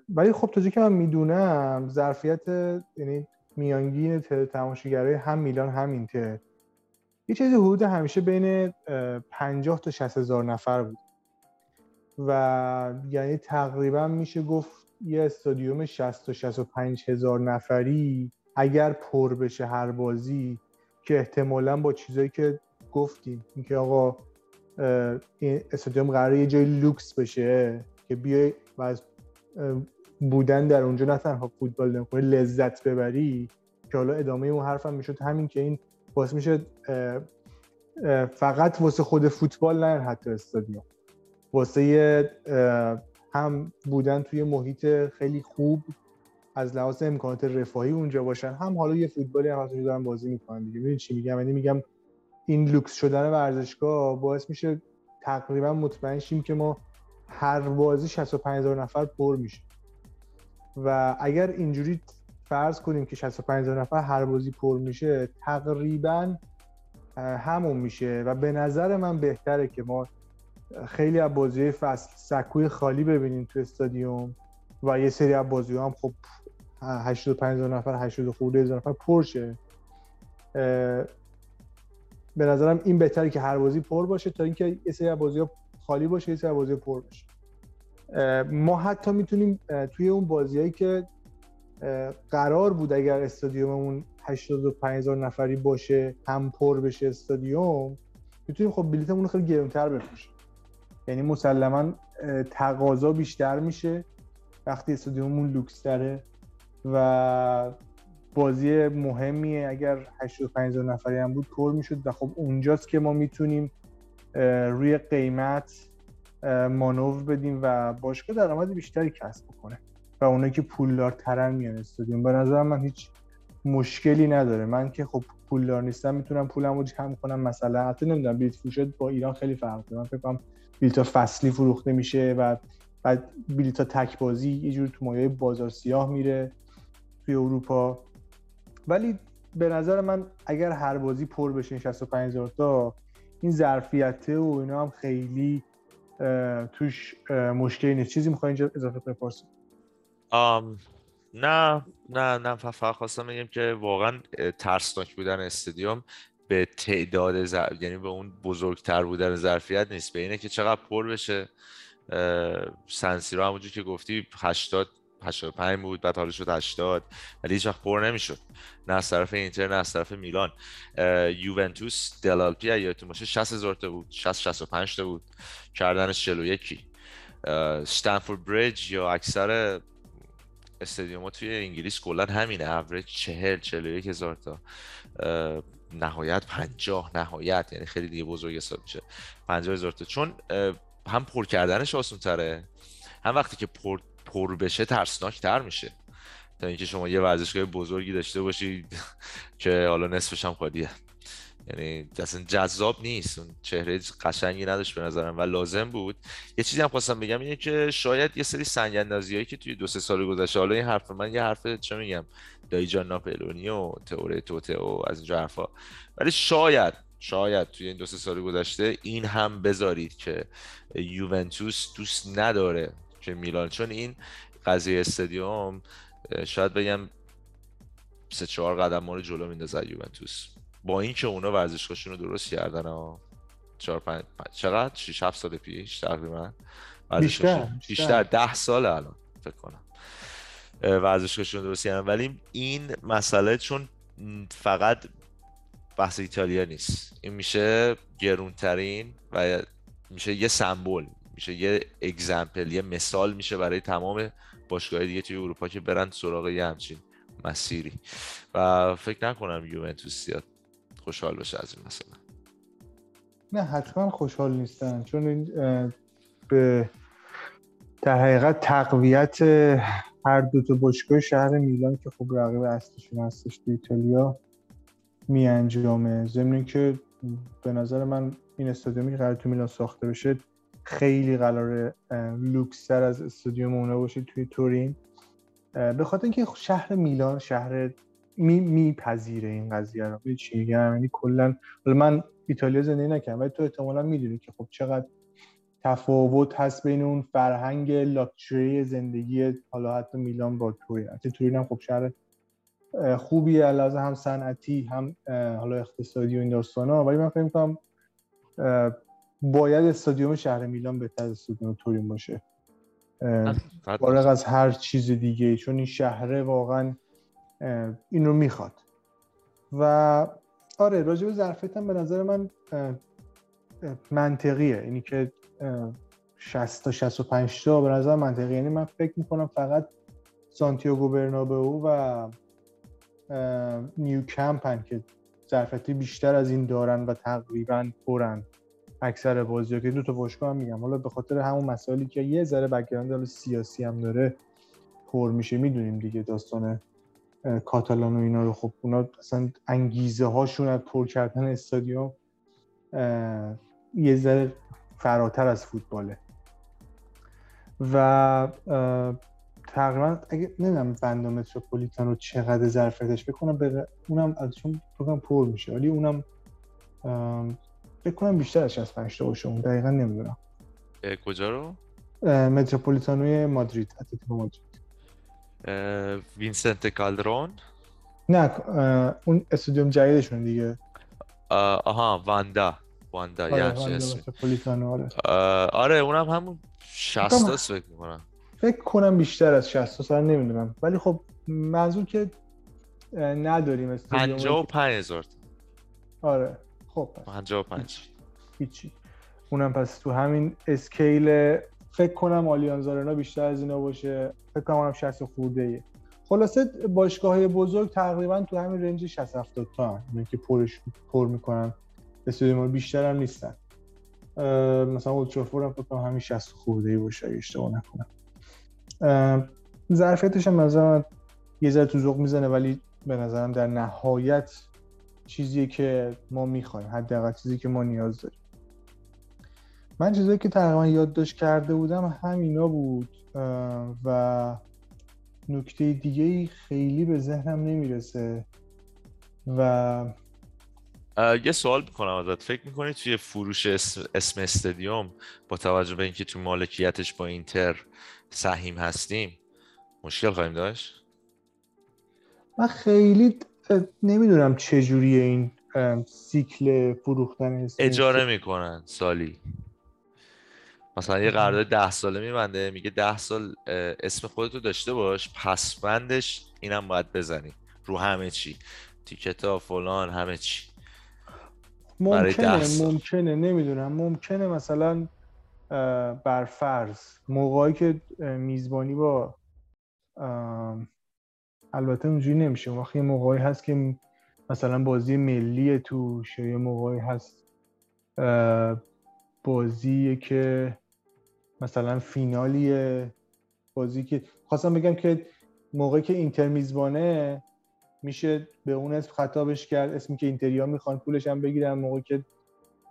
ولی خب تا که من می‌دونم ظرفیت یعنی میانگین تماشاگرای هم میلان هم اینتر. یه چیزی حدود همیشه بین 50 تا 60 هزار نفر بود. و یعنی تقریبا میشه گفت یه استادیوم 60 تا 65 هزار نفری اگر پر بشه هر بازی که احتمالا با چیزایی که گفتیم. اینکه آقا این استادیوم قراره یه جای لوکس بشه که بیای و از بودن در اونجا نه تنها فوتبال نمی‌کنی لذت ببری. که حالا ادامه اون حرفم می‌شد. همین که این باعث میشه فقط واسه خود فوتبال نه حتی استادیوم. واسه هم بودن توی محیط خیلی خوب از لحاظ امکانات رفاهی اونجا باشن. هم حالا یه فوتبالی هم دارن بازی می‌کنن دیگه. می‌دونی چی میگم؟ یعنی میگم این لوکس شدن ورزشگاه باعث میشه تقریبا مطمئن شیم که ما هر بازی 65 هزار نفر پر میشه و اگر اینجوری فرض کنیم که 65 هزار نفر هر بازی پر میشه تقریبا همون میشه و به نظر من بهتره که ما خیلی از بازی فصل سکوی خالی ببینیم تو استادیوم و یه سری از بازی هم خب 85 هزار نفر 80 خورده هزار نفر پرشه به نظرم این بهتره که هر بازی پر باشه تا اینکه یه سری از بازی ها خالی باشه یه سری بازی پر باشه. ما حتی می‌تونیم توی اون بازیهایی که قرار بود اگر استادیوممون 85 هزار نفری باشه هم پر بشه استادیوم می‌تونیم خب بلیتمون رو خیلی گرونتر بفروشیم. یعنی مسلما تقاضا بیشتر میشه وقتی استادیوممون لوکس داره و بازی مهمیه. اگر 85 هزار نفری هم بود پر می‌شد و خب اونجاست که ما می‌تونیم روی قیمت مانور بدیم و باشگاه درآمد بیشتری کسب بکنه. و اونایی که پولدارترن میان استادیوم. به نظر من هیچ مشکلی نداره. من که خب پولدار نیستم می‌تونم پولم رو جمع کنم. مثلا حتی نمی‌دونم بلیت فروشی با ایران خیلی فرق داره. من فکر کنم بلیت فصلی فروخته میشه و بعد بلیت تک بازی یه جور تو مایه بازار سیاه میره توی اروپا. ولی به نظر من اگر هر بازی پر بشه 65 هزار تا این ظرفیته و اینا هم خیلی توش مشکلی نیست. چیزی می‌خوای اینجا اضافه بپرسید نه نه نه فقط خواستم بگم که واقعا ترسناک بودن استادیوم به تعداد زر... یعنی به اون بزرگتر بودن ظرفیت نیست. به اینه که چقدر پر بشه. سن سیرو همونجور که گفتی 80 85 بود بعد حالا شد 80 ولی هیچ وقت پر نمی‌شد. نه از طرف اینتر نه از طرف میلان. یوونتوس دله آلپی یادتون باشه 60 هزار تا بود 60 65 تا بود. کردنش 41 استمفورد بریج یا اکثر استادیوم توی انگلیس کلا همینه. اوریج 40 41 هزار تا. نهایت 50 نهایت. یعنی خیلی دیگه بزرگ حساب میشه. 50 هزار تا. چون هم پر کردنش آسان تره هم وقتی که پر پر بشه ترسناک تر میشه. تا اینکه شما یه ورزشگاه بزرگی داشته باشید که حالا نصفش هم خالیه. یعنی اصلا جذاب نیست. اون چهره قشنگی نداشت به نظرم و لازم بود. یه چیزی هم خواستم بگم اینه که شاید یه سری سنگ هایی که توی دو سه سال گذشته حالا این حرف من یه حرف چه میگم دایی جان ناپلونی و تئوری توته و از اینجا حرفا. ولی شاید شاید توی این دو سه سال گذشته این هم بذارید که یوونتوس دوست نداره که میلان چون این قضیه استادیوم شاید بگم سه چهار قدم ما رو جلو میندازه یوونتوس. با اینکه اونا ورزشگاهشون رو درست کردن ها. چهار پنج چقدر؟ 6 7 سال پیش تقریبا. بیشتر بیشتر. ده سال الان فکر کنم. ورزشگاهشون درست کردن. ولی این مسئله چون فقط بحث ایتالیا نیست. این میشه گرونترین و میشه یه سمبل. میشه یه اگزمپل یه مثال میشه برای تمام باشگاه دیگه توی اروپا که برن سراغ یه همچین مسیری. و فکر نکنم یوونتوس زیاد خوشحال بشه از این مثلا نه حتما خوشحال نیستن چون این به در حقیقت تقویت هر دو تا باشگاه شهر میلان که خب رقیب اصلیشون هستش تو ایتالیا می انجامه ضمن که به نظر من این استادیومی که قرار تو میلان ساخته بشه خیلی قرار لوکستر از استادیوم اونا باشه توی تورین. به خاطر اینکه شهر میلان شهر می میپذیره این قضیه رو. چی میگم؟ یعنی کلا من ایتالیا زندگی نکردم ولی تو احتمالا می‌دونی که خب چقدر تفاوت هست بین اون فرهنگ لاکچری زندگی حالا حتی میلان با تورین حتی تورین هم خب شهر خوبیه علاوه هم صنعتی هم حالا اقتصادی و این داستانا. ولی من فکر می‌کنم باید استادیوم شهر میلان بهتر از استادیوم تورین باشه. فارغ از هر چیز دیگه چون این شهره واقعا این رو می‌خواد. و آره راجع به ظرفیت هم به نظر من منطقیه. اینی که 60 تا 65 تا به نظر منطقیه. یعنی من فکر می‌کنم فقط سانتیاگو برنابئو و نیو کمپن که ظرفیتی بیشتر از این دارن و تقریبا پرن. اکثر بازی که دو تا باشگاه هم میگم. حالا به خاطر همون مسائلی که یه ذره بک‌گراند سیاسی هم داره پر میشه می‌دونیم دیگه داستان کاتالان و اینا رو. خب اونا اصلا انگیزه هاشون از پر کردن استادیوم یه ذره فراتر از فوتباله. و تقریبا اگه نمی‌دونم بند متروپولیتان رو چقدر ظرفیتش بکنم به اونم ازشون پر میشه. ولی اونم فکر کنم بیشتر از 65 تا باشه اون دقیقا نمی‌دونم. کجا رو؟ متروپولیتانوی مادرید اتلتیکو مادرید. وینسنت کالدرون؟ نه اون استادیوم جدیدشون دیگه. آها واندا. واندا آره یعنی آره. آره اونم همون 60 تا فکر می‌کنم. فکر کنم بیشتر از 60 تا نمی‌دونم. ولی خب منظور که نداریم استادیوم 55 هزار آره. خب 55 هیچی. اونم پس تو همین اسکیل فکر کنم آلیانز آرنا بیشتر از اینا باشه. فکر کنم اونم 60 خورده ایه خلاصه باشگاه بزرگ تقریبا تو همین رنج 60 70 تا هم که پرش پر می‌کنن. استادیوم بیشتر هم نیستن. مثلا اولترافورد هم فکر کنم همین 60 خورده ای باشه اگه اشتباه نکنم. ظرفیتش هم مثلا یه ذره تو ذوق می‌زنه ولی به نظرم در نهایت چیزی که ما می‌خوایم حداقل چیزی که ما نیاز داریم. من چیزایی که تقریبا یادداشت کرده بودم همینا بود و نکته دیگه خیلی به ذهنم نمی‌رسه و یه سوال می‌کنم ازت. فکر می‌کنی توی فروش اسم, اسم استادیوم با توجه به اینکه تو مالکیتش با اینتر سهیم هستیم مشکل خواهیم داشت؟ من خیلی نمی‌دونم چجوریه این سیکل فروختن اجاره می‌کنن سالی. مثلا یه قرارداد ده ساله میبنده میگه ده سال اسم خودتو داشته باش پسوندش اینم باید بزنی. رو همه چی. تیکت ها فلان همه چی. ممکنه ممکنه نمی‌دونم. ممکنه مثلا بر فرض موقعی که میزبانی با البته اونجوری نمیشه. وقتی یه موقعی هست که مثلا بازی ملی توش یه موقعی هست بازی که مثلا فینالیه. بازی که خواستم بگم که موقعی که اینتر میزبانه میشه به اون اسم خطابش کرد اسمی که اینتریا می‌خوان پولش هم بگیرن. موقعی که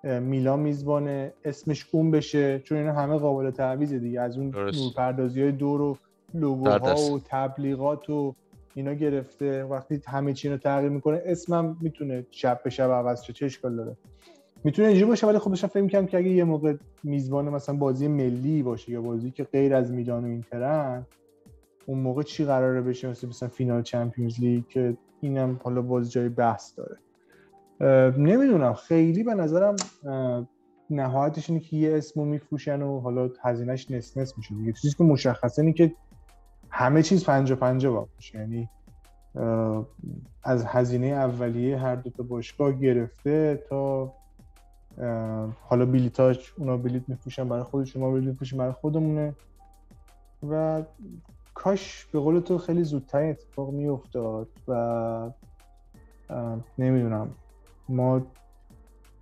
میلان میزبانه اسمش اون بشه. چون اینا همه قابل تعویض دیگه. از اون نورپردازی های دور و لوگوها و تبلیغات و اینا گرفته وقتی همه چی رو تغییر می‌کنه اسمم می‌تونه شب به شب عوض شه چه اشکال داره؟ می‌تونه اینجوری باشه ولی خب داشتم فکر می‌کردم که اگه یه موقع میزبان مثلا بازی ملی باشه یا بازی که غیر از میلان و اینترن اون موقع چی قراره بشه؟ مثل مثلا فینال چمپیونز لیگ که اینم حالا باز جای بحث داره. نمی‌دونم. خیلی به نظرم نهایتش اینه که یه اسمو میفروشن و حالا هزینهش نس نس میشه. دیگه چیزی که مشخصه اینه که همه چیز پنجا پنجا باشه. یعنی از هزینه اولیه هر دو تا باشگاه گرفته تا حالا بلیتاش اونا بلیت میفروشن برای خودشون ما بلیت میفروشیم برای خودمونه. و کاش به قول تو خیلی زودتر اتفاق میافتاد و نمی‌دونم. ما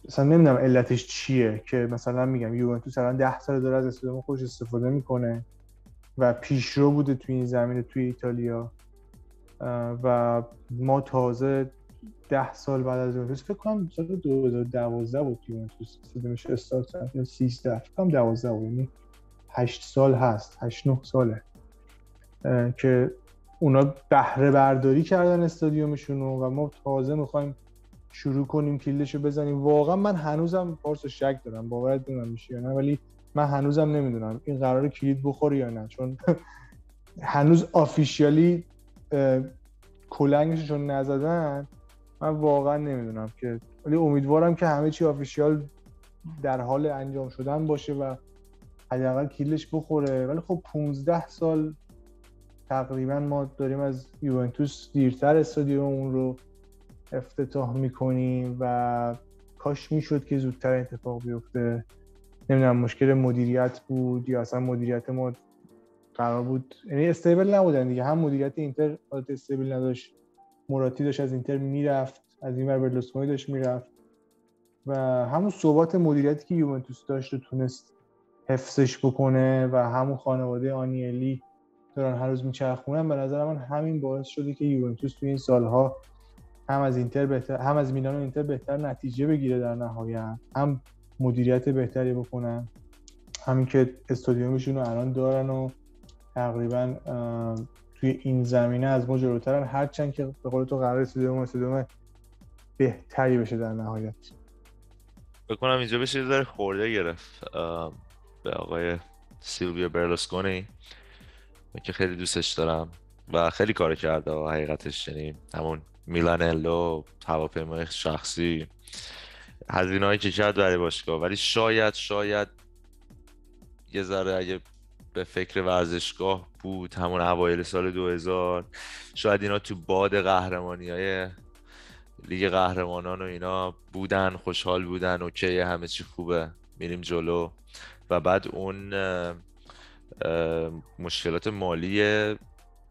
مثلا نمی‌دونم علتش چیه که مثلا میگم یوونتوس الان ده سال داره از استادیوم خودش استفاده می‌کنه. و پیشرو بوده توی این زمینه توی ایتالیا. و ما تازه ده سال بعد از یوونتوس فکر کنم سال 2012 بود یوونتوس استادیومش استارت یا 13 فکر کنم 12 بود یعنی 8 سال هست 8 9 ساله. که اونا بهره برداری کردن استادیومشون و ما تازه می‌خوایم شروع کنیم کلیدشو بزنیم. واقعا من هنوزم پارس شک دارم باورت نمیشه میشه یا نه ولی من هنوزم نمی‌دونم این قرار کلید بخوره یا نه چون هنوز آفیشیالی کلنگشون نزدن من واقعا نمی‌دونم که ولی امیدوارم که همه چی آفیشیال در حال انجام شدن باشه و حداقل کیلش بخوره. ولی خب 15 سال تقریبا ما داریم از یوونتوس دیرتر استادیوم اون رو افتتاح می‌کنیم و کاش می‌شد که زودتر اتفاق بیفته. نمی‌دونم مشکل مدیریت بود یا اصلا مدیریت ما قرار بود؟ یعنی استیبل نبودن دیگه. هم مدیریت اینتر حالت استیبل نداشت. موراتی داشت از اینتر می‌رفت از این ور داشت می‌رفت. و همون ثبات مدیریتی که یوونتوس داشت رو تونست حفظش بکنه و همون خانواده آنیلی دارن هر روز میچرخونن به نظر من همین باعث شده که یوونتوس توی این سالها هم از اینتر بهتر هم از میلان و اینتر بهتر نتیجه بگیره در نهایت. هم مدیریت بهتری بکنن. همین که استادیومشون رو الان دارن و تقریبا توی این زمینه از ما جلوترن. هرچند که به قول تو قرار استادیوم استادیوم بهتری بشه در نهایت. بکنم اینجا بشه یه خورده گرفت به آقای سیلویو برلوسکونی که خیلی دوستش دارم و خیلی کار کرده و حقیقتش یعنی همون میلانلو هواپیمای شخصی. هزینه هایی که کرد برای باشگاه. ولی شاید شاید یه ذره اگه به فکر ورزشگاه بود همون اوایل سال 2000 شاید اینا تو باد قهرمانی های لیگ قهرمانان و اینا بودن خوشحال بودن اوکی همه چی خوبه میریم جلو. و بعد اون مشکلات مالی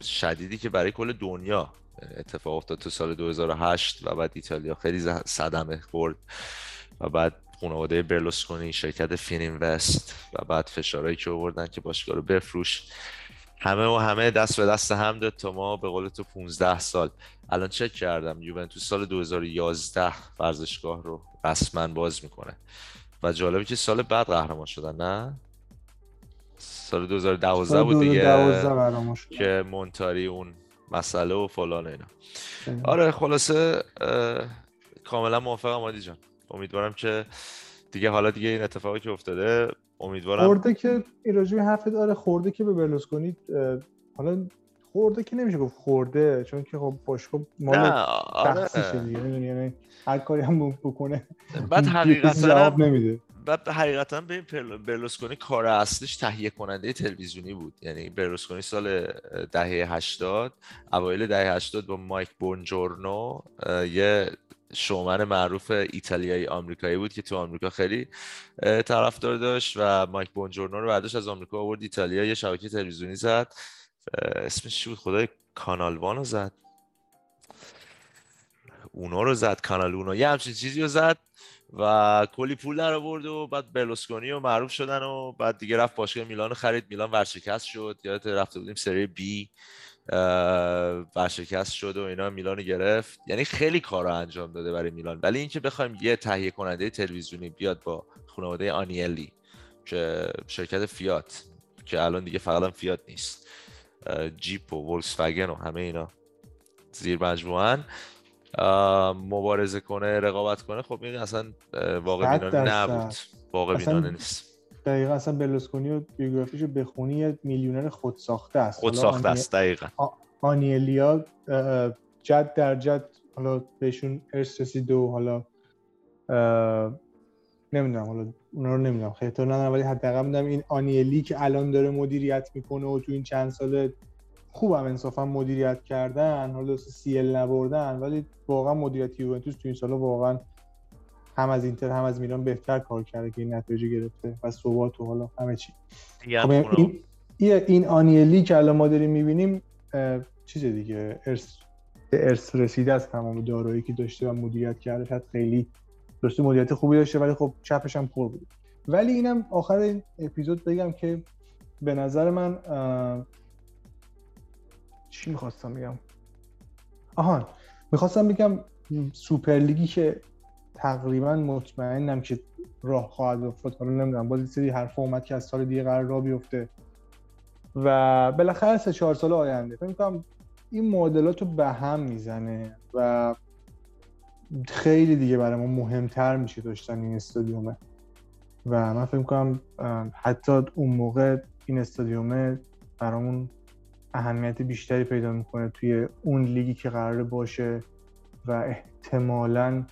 شدیدی که برای کل دنیا اتفاق افتاد تو سال 2008 و بعد ایتالیا خیلی صدمه خورد و بعد خانواده برلوسکونی شرکت فین اینوست و بعد فشارهایی که آوردن که باشگاه رو بفروش. همه و همه دست به دست هم داد تا ما به قول تو 15 سال. الان چک کردم یوونتوس سال 2011 ورزشگاه رو رسما باز می‌کنه. و جالبه که سال بعد قهرمان شدن نه؟ سال 2012 بود دیگه که مونتاری اون مسئله و فلان اینا. آره خلاصه کاملا موافقم آدی جان. امیدوارم که دیگه حالا دیگه این اتفاقی که افتاده امیدوارم خورده که این راجبی حرفت آره خورده که به برلوسکونی حالا خورده که نمیشه گفت خورده چون که خب باشگاه مال آره. دیگه یعنی هر کاری هم بکنه بعد حقیقتا نمیده. بعد حقیقتا به برلوسکونی کار اصلیش تهیه کننده تلویزیونی بود. یعنی برلوسکونی سال دهه 80 اوایل دهه 80 با مایک بونجورنو یه شومن معروف ایتالیایی آمریکایی بود که تو آمریکا خیلی طرفدار داشت و مایک بونجورنو رو برداشت از آمریکا آورد. ایتالیا یه شبکه تلویزیونی زد. اسمش چی بود؟ خدای کانال وانو زد. اونو رو زد کانال اونو یه همچین چیزی رو زد. و کلی پول در آورد و بعد برلوسکونی و معروف شدن و بعد دیگه رفت باشگاه میلان خرید. میلان ورشکست شد. یادت رفته بودیم سری بی ورشکست شد و اینا میلان گرفت. یعنی خیلی کار انجام داده برای میلان. ولی اینکه بخوایم یه تهیه کننده تلویزیونی بیاد با خانواده آنیلی که شرکت فیات که الان دیگه فقط فیات نیست. جیپ و ولکس و همه اینا زیر مجموعن. مبارزه کنه رقابت کنه خب این اصلا واقع بینانه نبود. واقع بینانه نیست. دقیقا اصلا بلوسکونی و بیوگرافیشو بخونی میلیونر خودساخته است. خودساخته است دقیقا. آنیلیا جد در جد حالا بهشون ارث رسید و حالا نمی‌دونم حالا اونا رو نمی‌دونم خیلی ندارم ولی حداقل می‌دونم این آنیلی که الان داره مدیریت می‌کنه و تو این چند سال خوبم انصافا مدیریت کردن حالا سی ال نبردن ولی واقعا مدیریت یوونتوس تو این سالا واقعا هم از اینتر هم از میلان بهتر کار کرده که این نتایج گرفته و ثبات و حالا همه چی. خب این این آنیلی که الان ما داریم می‌بینیم چیز دیگه ارث ارث رسیده از تمام دارایی که داشته و مدیریت کرده. شاید خیلی درسته مدیریت خوبی داشته ولی خب چپش هم پر بود. ولی اینم آخر این اپیزود بگم که به نظر من چی می‌خواستم بگم؟ آهان می‌خواستم بگم سوپر لیگی که تقریبا مطمئنم که راه خواهد افتاد. حالا نمی‌دونم باز سری حرف اومد که از سال دیگه قرار راه بیفته. و بالاخره سه چهار سال آینده. فکر کنم این معادلات رو به هم می‌زنه و خیلی دیگه برای ما مهمتر میشه داشتن این استادیومه. و من فکر کنم حتی اون موقع این استادیومه برامون اهمیت بیشتری پیدا می‌کنه توی اون لیگی که قراره باشه و احتمالا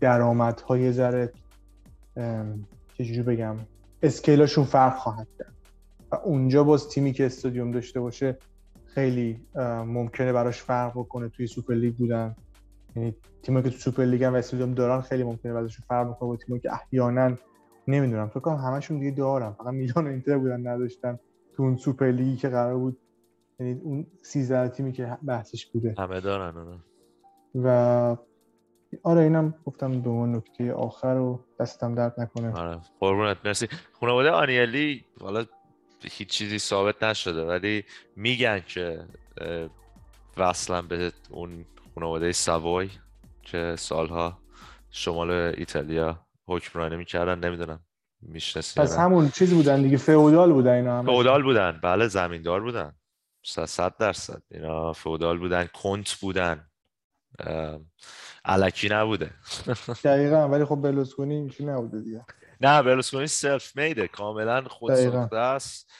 درآمدهای ذره چجوری بگم اسکیلاشون فرق خواهد کرد. و اونجا باز تیمی که استادیوم داشته باشه خیلی ممکنه براش فرق بکنه توی Super League بودن. یعنی تیمی که تو Super League هم و استادیوم دارن خیلی ممکنه براشون فرق بکنه با تیمی که احیانا نمی‌دونم فکر کنم همشون دیگه دارن فقط میلان و اینتر بودن نداشتن. تو اون Super League ی که قرار بود یعنی اون 13 تیمی که بحثش بوده. همه دارن آره. و آره اینم گفتم دو نکته آخر رو دستم درد نکنه. آره قربونت مرسی. خانواده آنیلی حالا هیچ چیزی ثابت نشده ولی میگن که وصلا به اون خانواده سوای که سالها شمال ایتالیا حکمرانی می‌کردن نمی‌دونم. میشنسی پس همون چیزی بودن دیگه. فئودال بودن اینا هم فئودال بودن. بله زمیندار بودن. صد درصد. اینا فودال بودن کنت بودن. علکی نبوده. دقیقا ولی خب بلوسکونی اینجوری نبوده دیگه. نه بلوسکونی سلف میده کاملا خود ساخته است.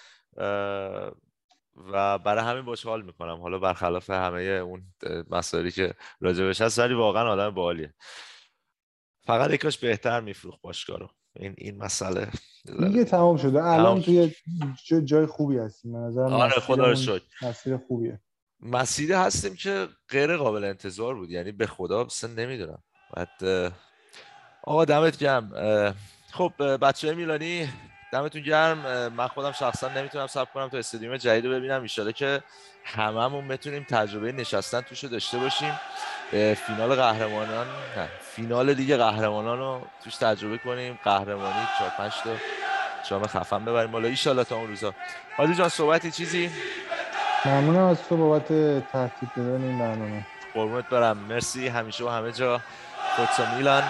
و برای همین باش حال می‌کنم. حالا برخلاف همه اون مسائلی که راجبش هست ولی واقعا آدم بالیه. فقط یکاش بهتر میفروخ باشگاه رو. این این مسئله. دیگه تمام شده. الان توی جای خوبی هستیم. من نظرم آره خدا رو شکر. مسیر خوبیه. مسیر هستیم که غیر قابل انتظار بود. یعنی به خدا اصلا نمی‌دونم. بعد آقا دمت گرم. خب بچه میلانی دمتون گرم. من خودم شخصا نمی‌تونم صبر کنم تا استادیوم جدید رو ببینم. ان که هممون بتونیم تجربه نشستن توش داشته باشیم. فینال قهرمانان نه. فینال دیگه قهرمانان رو توش تجربه کنیم. قهرمانی 4 5 تا جام خفن ببریم بالا ایشالله تا اون روزا. حالی جان صحبتی چیزی؟ ممنونم از تو بابت ترتیب دادن این برنامه. قربونت برم. مرسی. همیشه و همه جا. فوتسا میلان.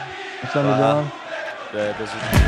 به زودی.